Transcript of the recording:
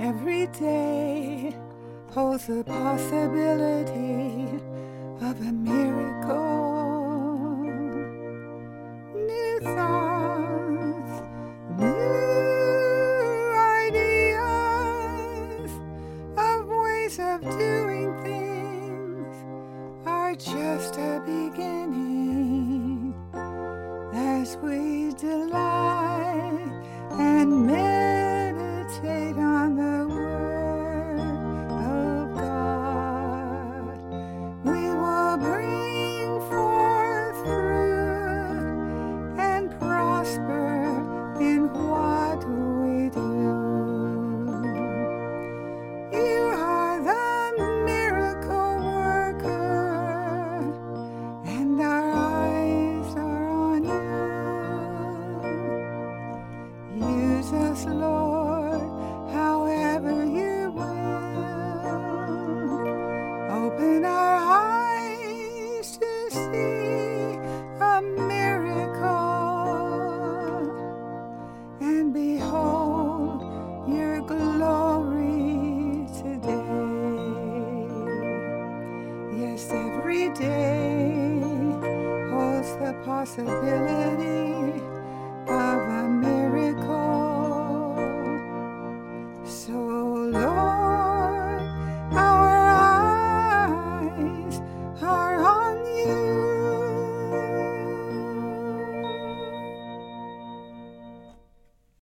Every day holds the possibility of a miracle. New thoughts, new ideas of ways of doing things are just a beginning as we delight and meditate us, Lord, however you will. Open our eyes to see a miracle and behold your glory today. Yes, every day holds the possibility of.